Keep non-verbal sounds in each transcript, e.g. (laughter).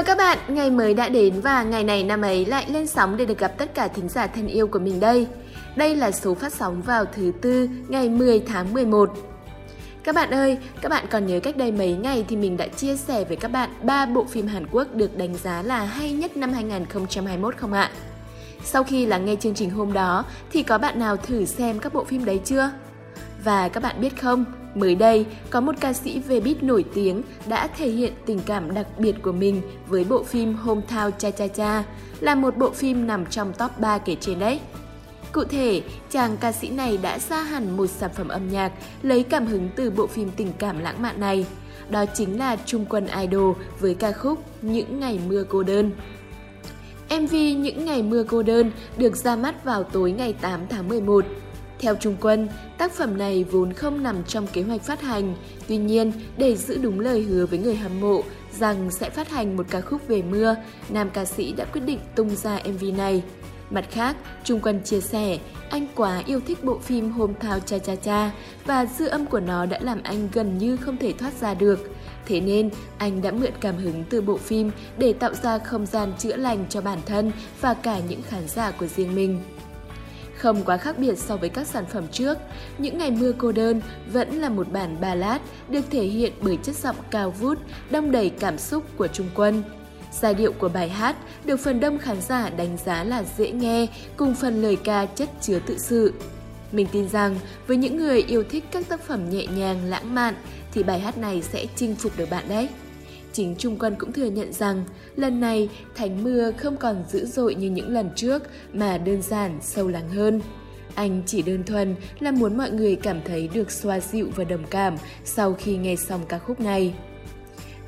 Chào các bạn, ngày mới đã đến và ngày này năm ấy lại lên sóng để được gặp tất cả thính giả thân yêu của mình đây. Đây là số phát sóng vào thứ tư ngày 10 tháng 11. Các bạn ơi, các bạn còn nhớ cách đây mấy ngày thì mình đã chia sẻ với các bạn ba bộ phim Hàn Quốc được đánh giá là hay nhất năm 2021 không ạ? Sau khi lắng nghe chương trình hôm đó thì có bạn nào thử xem các bộ phim đấy chưa? Và các bạn biết không, mới đây có một ca sĩ về beat nổi tiếng đã thể hiện tình cảm đặc biệt của mình với bộ phim Hometown Cha Cha Cha, là một bộ phim nằm trong top 3 kể trên đấy. Cụ thể, chàng ca sĩ này đã ra hẳn một sản phẩm âm nhạc lấy cảm hứng từ bộ phim tình cảm lãng mạn này. Đó chính là Trung Quân Idol với ca khúc Những ngày mưa cô đơn. MV Những ngày mưa cô đơn được ra mắt vào tối ngày 8 tháng 11. Theo Trung Quân, tác phẩm này vốn không nằm trong kế hoạch phát hành, tuy nhiên để giữ đúng lời hứa với người hâm mộ rằng sẽ phát hành một ca khúc về mưa, nam ca sĩ đã quyết định tung ra MV này. Mặt khác, Trung Quân chia sẻ, anh quá yêu thích bộ phim Hometown Cha Cha Cha và dư âm của nó đã làm anh gần như không thể thoát ra được. Thế nên, anh đã mượn cảm hứng từ bộ phim để tạo ra không gian chữa lành cho bản thân và cả những khán giả của riêng mình. Không quá khác biệt so với các sản phẩm trước, những ngày mưa cô đơn vẫn là một bản ballad được thể hiện bởi chất giọng cao vút, đông đầy cảm xúc của Trung Quân. Giai điệu của bài hát được phần đông khán giả đánh giá là dễ nghe cùng phần lời ca chất chứa tự sự. Mình tin rằng với những người yêu thích các tác phẩm nhẹ nhàng, lãng mạn thì bài hát này sẽ chinh phục được bạn đấy. Chính Trung Quân cũng thừa nhận rằng lần này Thánh Mưa không còn dữ dội như những lần trước mà đơn giản, sâu lắng hơn. Anh chỉ đơn thuần là muốn mọi người cảm thấy được xoa dịu và đồng cảm sau khi nghe xong ca khúc này.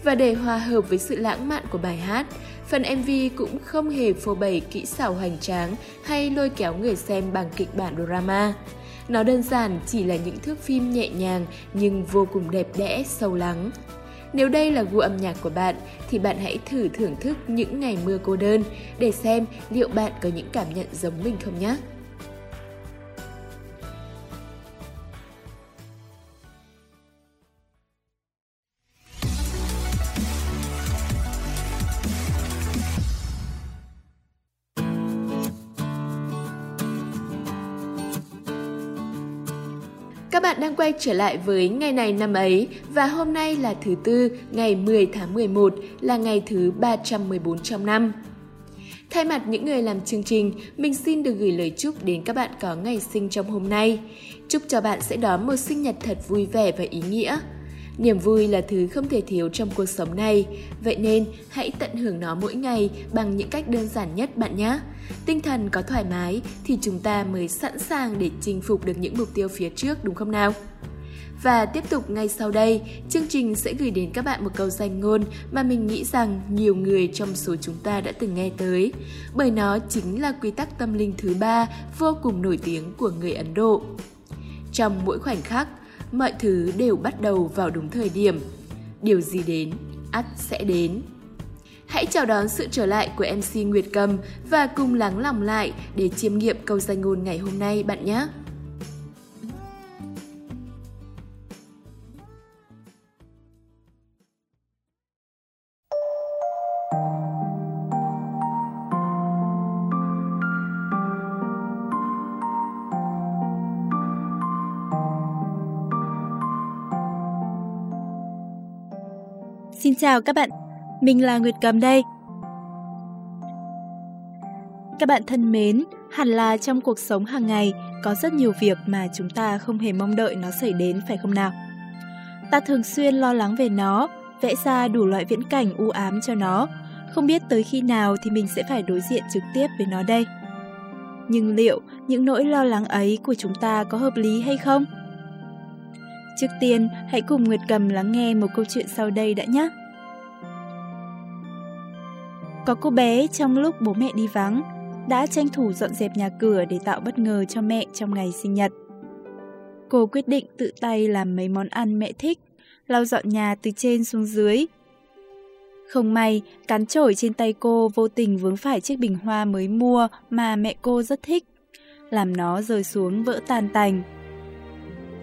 Và để hòa hợp với sự lãng mạn của bài hát, phần MV cũng không hề phô bày kỹ xảo hoành tráng hay lôi kéo người xem bằng kịch bản drama. Nó đơn giản chỉ là những thước phim nhẹ nhàng nhưng vô cùng đẹp đẽ, sâu lắng. Nếu đây là gu âm nhạc của bạn, thì bạn hãy thử thưởng thức những ngày mưa cô đơn để xem liệu bạn có những cảm nhận giống mình không nhé. Các bạn đang quay trở lại với ngày này năm ấy và hôm nay là thứ tư, ngày 10 tháng 11, là ngày thứ 314 trong năm. Thay mặt những người làm chương trình, mình xin được gửi lời chúc đến các bạn có ngày sinh trong hôm nay. Chúc cho bạn sẽ đón một sinh nhật thật vui vẻ và ý nghĩa. Niềm vui là thứ không thể thiếu trong cuộc sống này, vậy nên hãy tận hưởng nó mỗi ngày bằng những cách đơn giản nhất bạn nhé. Tinh thần có thoải mái thì chúng ta mới sẵn sàng để chinh phục được những mục tiêu phía trước đúng không nào? Và tiếp tục ngay sau đây, chương trình sẽ gửi đến các bạn một câu danh ngôn mà mình nghĩ rằng nhiều người trong số chúng ta đã từng nghe tới, bởi nó chính là quy tắc tâm linh thứ ba vô cùng nổi tiếng của người Ấn Độ. Trong mỗi khoảnh khắc, mọi thứ đều bắt đầu vào đúng thời điểm. Điều gì đến, ắt sẽ đến. Hãy chào đón sự trở lại của MC Nguyệt Cầm và cùng lắng lòng lại để chiêm nghiệm câu danh ngôn ngày hôm nay bạn nhé. Chào các bạn, mình là Nguyệt Cầm đây. Các bạn thân mến, hẳn là trong cuộc sống hàng ngày có rất nhiều việc mà chúng ta không hề mong đợi nó xảy đến phải không nào? Ta thường xuyên lo lắng về nó, vẽ ra đủ loại viễn cảnh u ám cho nó, không biết tới khi nào thì mình sẽ phải đối diện trực tiếp với nó đây. Nhưng liệu những nỗi lo lắng ấy của chúng ta có hợp lý hay không? Trước tiên, hãy cùng Nguyệt Cầm lắng nghe một câu chuyện sau đây đã nhé. Có cô bé trong lúc bố mẹ đi vắng, đã tranh thủ dọn dẹp nhà cửa để tạo bất ngờ cho mẹ trong ngày sinh nhật. Cô quyết định tự tay làm mấy món ăn mẹ thích, lau dọn nhà từ trên xuống dưới. Không may, cán chổi trên tay cô vô tình vướng phải chiếc bình hoa mới mua mà mẹ cô rất thích, làm nó rơi xuống vỡ tan tành.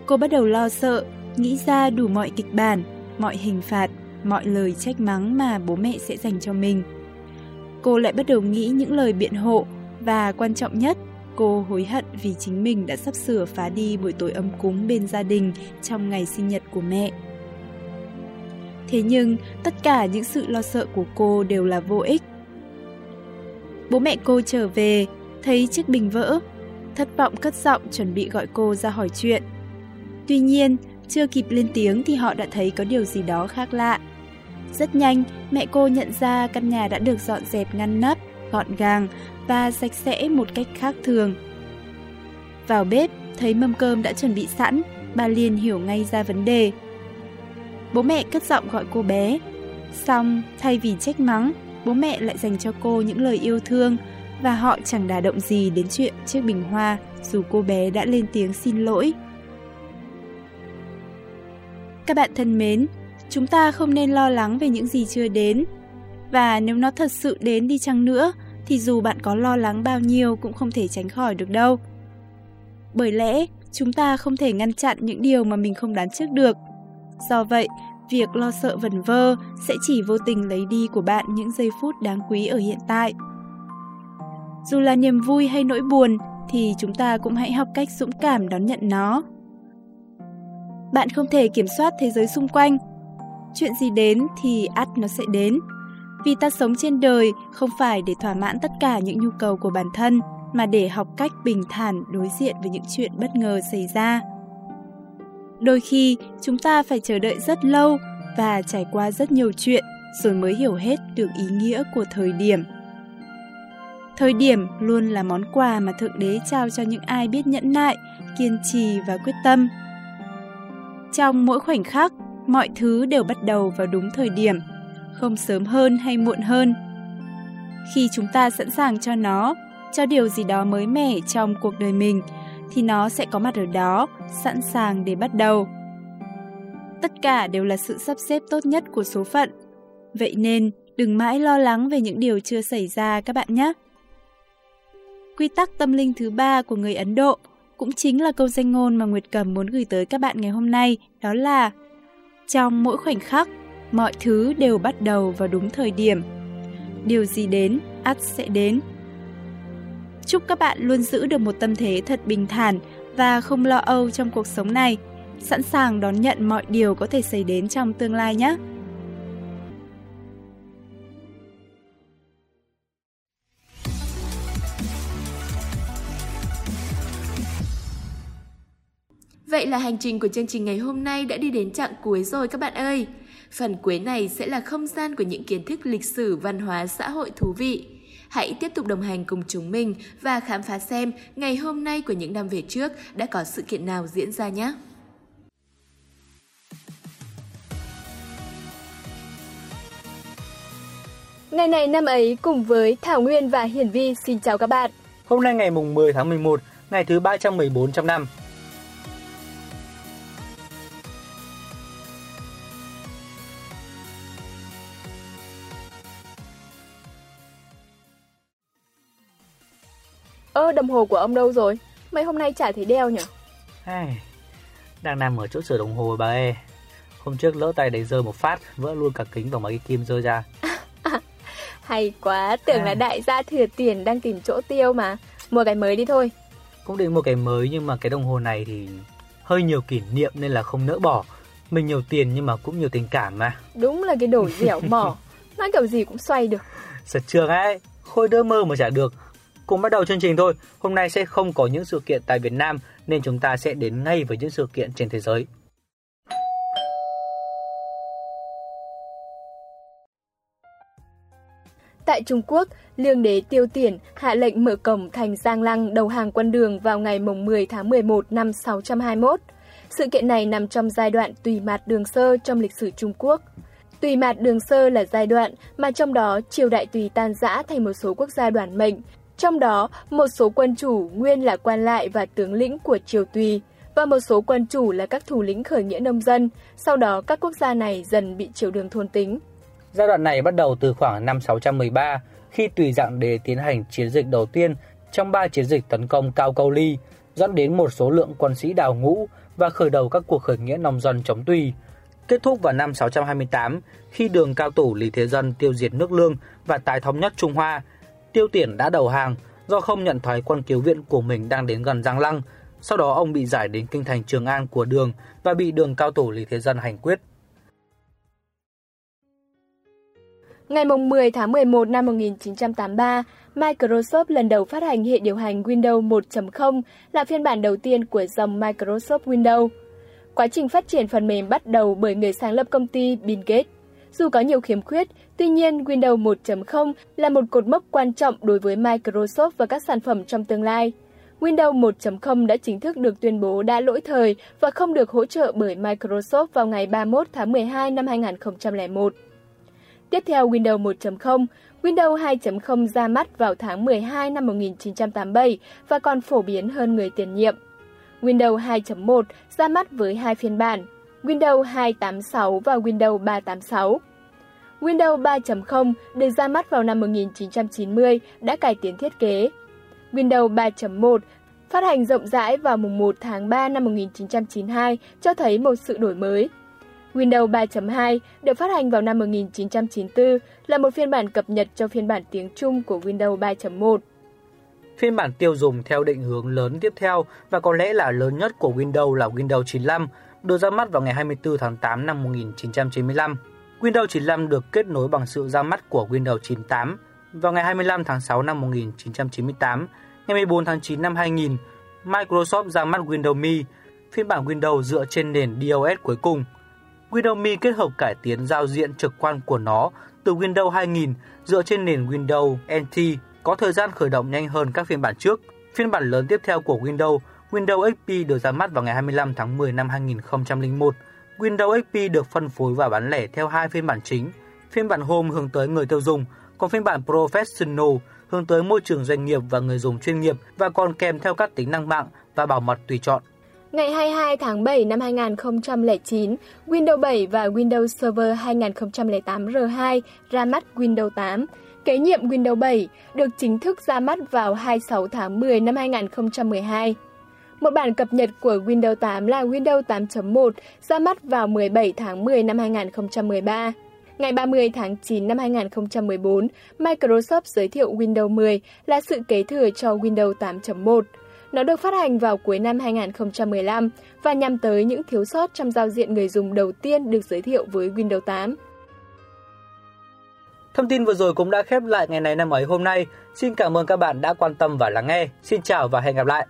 Cô bắt đầu lo sợ, nghĩ ra đủ mọi kịch bản, mọi hình phạt, mọi lời trách mắng mà bố mẹ sẽ dành cho mình. Cô lại bắt đầu nghĩ những lời biện hộ và quan trọng nhất, cô hối hận vì chính mình đã sắp sửa phá đi buổi tối ấm cúng bên gia đình trong ngày sinh nhật của mẹ. Thế nhưng, tất cả những sự lo sợ của cô đều là vô ích. Bố mẹ cô trở về, thấy chiếc bình vỡ, thất vọng cất giọng chuẩn bị gọi cô ra hỏi chuyện. Tuy nhiên, chưa kịp lên tiếng thì họ đã thấy có điều gì đó khác lạ. Rất nhanh, mẹ cô nhận ra căn nhà đã được dọn dẹp ngăn nắp, gọn gàng và sạch sẽ một cách khác thường. Vào bếp, thấy mâm cơm đã chuẩn bị sẵn, bà liền hiểu ngay ra vấn đề. Bố mẹ cất giọng gọi cô bé. Xong, thay vì trách mắng, bố mẹ lại dành cho cô những lời yêu thương và họ chẳng đả động gì đến chuyện chiếc bình hoa dù cô bé đã lên tiếng xin lỗi. Các bạn thân mến, chúng ta không nên lo lắng về những gì chưa đến. Và nếu nó thật sự đến đi chăng nữa, thì dù bạn có lo lắng bao nhiêu cũng không thể tránh khỏi được đâu. Bởi lẽ, chúng ta không thể ngăn chặn những điều mà mình không đoán trước được. Do vậy, việc lo sợ vẩn vơ sẽ chỉ vô tình lấy đi của bạn những giây phút đáng quý ở hiện tại. Dù là niềm vui hay nỗi buồn thì chúng ta cũng hãy học cách dũng cảm đón nhận nó. Bạn không thể kiểm soát thế giới xung quanh. Chuyện gì đến thì ắt nó sẽ đến. Vì ta sống trên đời không phải để thỏa mãn tất cả những nhu cầu của bản thân, mà để học cách bình thản đối diện với những chuyện bất ngờ xảy ra. Đôi khi, chúng ta phải chờ đợi rất lâu và trải qua rất nhiều chuyện rồi mới hiểu hết được ý nghĩa của thời điểm. Thời điểm luôn là món quà mà Thượng Đế trao cho những ai biết nhẫn nại, kiên trì và quyết tâm. Trong mỗi khoảnh khắc, mọi thứ đều bắt đầu vào đúng thời điểm, không sớm hơn hay muộn hơn. Khi chúng ta sẵn sàng cho nó, cho điều gì đó mới mẻ trong cuộc đời mình, thì nó sẽ có mặt ở đó, sẵn sàng để bắt đầu. Tất cả đều là sự sắp xếp tốt nhất của số phận. Vậy nên, đừng mãi lo lắng về những điều chưa xảy ra các bạn nhé. Quy tắc tâm linh thứ ba của người Ấn Độ cũng chính là câu danh ngôn mà Nguyệt Cầm muốn gửi tới các bạn ngày hôm nay, đó là trong mỗi khoảnh khắc, mọi thứ đều bắt đầu vào đúng thời điểm. Điều gì đến, ắt sẽ đến. Chúc các bạn luôn giữ được một tâm thế thật bình thản và không lo âu trong cuộc sống này, sẵn sàng đón nhận mọi điều có thể xảy đến trong tương lai nhé. Vậy là hành trình của chương trình ngày hôm nay đã đi đến chặng cuối rồi các bạn ơi. Phần cuối này sẽ là không gian của những kiến thức lịch sử, văn hóa, xã hội thú vị. Hãy tiếp tục đồng hành cùng chúng mình và khám phá xem ngày hôm nay của những năm về trước đã có sự kiện nào diễn ra nhé. Ngày này năm ấy cùng với Thảo Nguyên và Hiển Vi xin chào các bạn. Hôm nay ngày mùng 10 tháng 11, ngày thứ 314 trong năm. Ơ đồng hồ của ông đâu rồi? Mấy hôm nay chả thấy đeo nhỉ? Hey, đang nằm ở chỗ sửa đồng hồ bà ê. Hôm trước lỡ tay đánh rơi một phát, vỡ luôn cả kính và mấy cái kim rơi ra. (laughs) hay quá, tưởng à. là đại gia thừa tiền đang tìm chỗ tiêu mà. Mua cái mới đi thôi. Cũng định mua cái mới nhưng mà cái đồng hồ này thì hơi nhiều kỷ niệm nên là không nỡ bỏ. Mình nhiều tiền nhưng mà cũng nhiều tình cảm mà. Đúng là cái đồ dẻo mỏ. (laughs) Nói kiểu gì cũng xoay được. Sật trường ấy, khôi đỡ mơ mà chả được Cùng bắt đầu chương trình thôi, hôm nay sẽ không có những sự kiện tại Việt Nam nên chúng ta sẽ đến ngay với những sự kiện trên thế giới. Tại Trung Quốc, Lương đế Tiêu Tiển hạ lệnh mở cổng thành Giang Lăng đầu hàng quân đường vào ngày 10 tháng 11 năm 621. Sự kiện này nằm trong giai đoạn tùy mạt đường sơ trong lịch sử Trung Quốc. Tùy mạt đường sơ là giai đoạn mà trong đó triều đại tùy tan rã thành một số quốc gia đoàn mệnh, trong đó, một số quân chủ nguyên là quan lại và tướng lĩnh của triều tùy, và một số quân chủ là các thủ lĩnh khởi nghĩa nông dân, sau đó các quốc gia này dần bị triều đường thôn tính. Giai đoạn này bắt đầu từ khoảng năm 613, khi tùy dạng đế tiến hành chiến dịch đầu tiên trong ba chiến dịch tấn công Cao Câu Ly, dẫn đến một số lượng quân sĩ đào ngũ và khởi đầu các cuộc khởi nghĩa nông dân chống tùy. kết thúc vào năm 628 khi đường cao tổ Lý Thế Dân tiêu diệt nước Lương và tái thống nhất Trung Hoa. Tiêu Tiển đã đầu hàng do không nhận thấy quân cứu viện của mình đang đến gần Giang Lăng. Sau đó ông bị giải đến kinh thành Trường An của đường và bị đường cao tổ Lý Thế Dân hành quyết. Ngày 10 tháng 11 năm 1983, Microsoft lần đầu phát hành hệ điều hành Windows 1.0 là phiên bản đầu tiên của dòng Microsoft Windows. Quá trình phát triển phần mềm bắt đầu bởi người sáng lập công ty Bill Gates. Dù có nhiều khiếm khuyết, tuy nhiên Windows 1.0 là một cột mốc quan trọng đối với Microsoft và các sản phẩm trong tương lai. Windows 1.0 đã chính thức được tuyên bố đã lỗi thời và không được hỗ trợ bởi Microsoft vào ngày 31 tháng 12 năm 2001. Tiếp theo Windows 1.0, Windows 2.0 ra mắt vào tháng 12 năm 1987 và còn phổ biến hơn người tiền nhiệm. Windows 2.1 ra mắt với hai phiên bản, Windows 286 và Windows 386. Windows 3.0 được ra mắt vào năm 1990 đã cải tiến thiết kế. Windows 3.1 phát hành rộng rãi vào mùng 1 tháng 3 năm 1992 cho thấy một sự đổi mới. Windows 3.2 được phát hành vào năm 1994 là một phiên bản cập nhật cho phiên bản tiếng Trung của Windows 3.1. Phiên bản tiêu dùng theo định hướng lớn tiếp theo và có lẽ là lớn nhất của Windows là Windows 95, được ra mắt vào ngày 24 tháng 8 năm 1995. Windows 95 được kết nối bằng sự ra mắt của Windows 98 vào ngày 25 tháng 6 năm 1998. Ngày 14 tháng 9 năm 2000, Microsoft ra mắt Windows Me, phiên bản Windows dựa trên nền DOS cuối cùng. Windows Me kết hợp cải tiến giao diện trực quan của nó từ Windows 2000 dựa trên nền Windows NT có thời gian khởi động nhanh hơn các phiên bản trước. Phiên bản lớn tiếp theo của Windows, Windows XP được ra mắt vào ngày 25 tháng 10 năm 2001. Windows XP được phân phối và bán lẻ theo hai phiên bản chính. Phiên bản Home hướng tới người tiêu dùng, còn phiên bản Professional hướng tới môi trường doanh nghiệp và người dùng chuyên nghiệp và còn kèm theo các tính năng mạng và bảo mật tùy chọn. Ngày 22 tháng 7 năm 2009, Windows 7 và Windows Server 2008 R2 ra mắt Windows 8. Kế nhiệm Windows 7 được chính thức ra mắt vào 26 tháng 10 năm 2012. Một bản cập nhật của Windows 8 là Windows 8.1 ra mắt vào 17 tháng 10 năm 2013. Ngày 30 tháng 9 năm 2014, Microsoft giới thiệu Windows 10 là sự kế thừa cho Windows 8.1. Nó được phát hành vào cuối năm 2015 và nhằm tới những thiếu sót trong giao diện người dùng đầu tiên được giới thiệu với Windows 8. Thông tin vừa rồi cũng đã khép lại ngày này năm ấy hôm nay. Xin cảm ơn các bạn đã quan tâm và lắng nghe. Xin chào và hẹn gặp lại.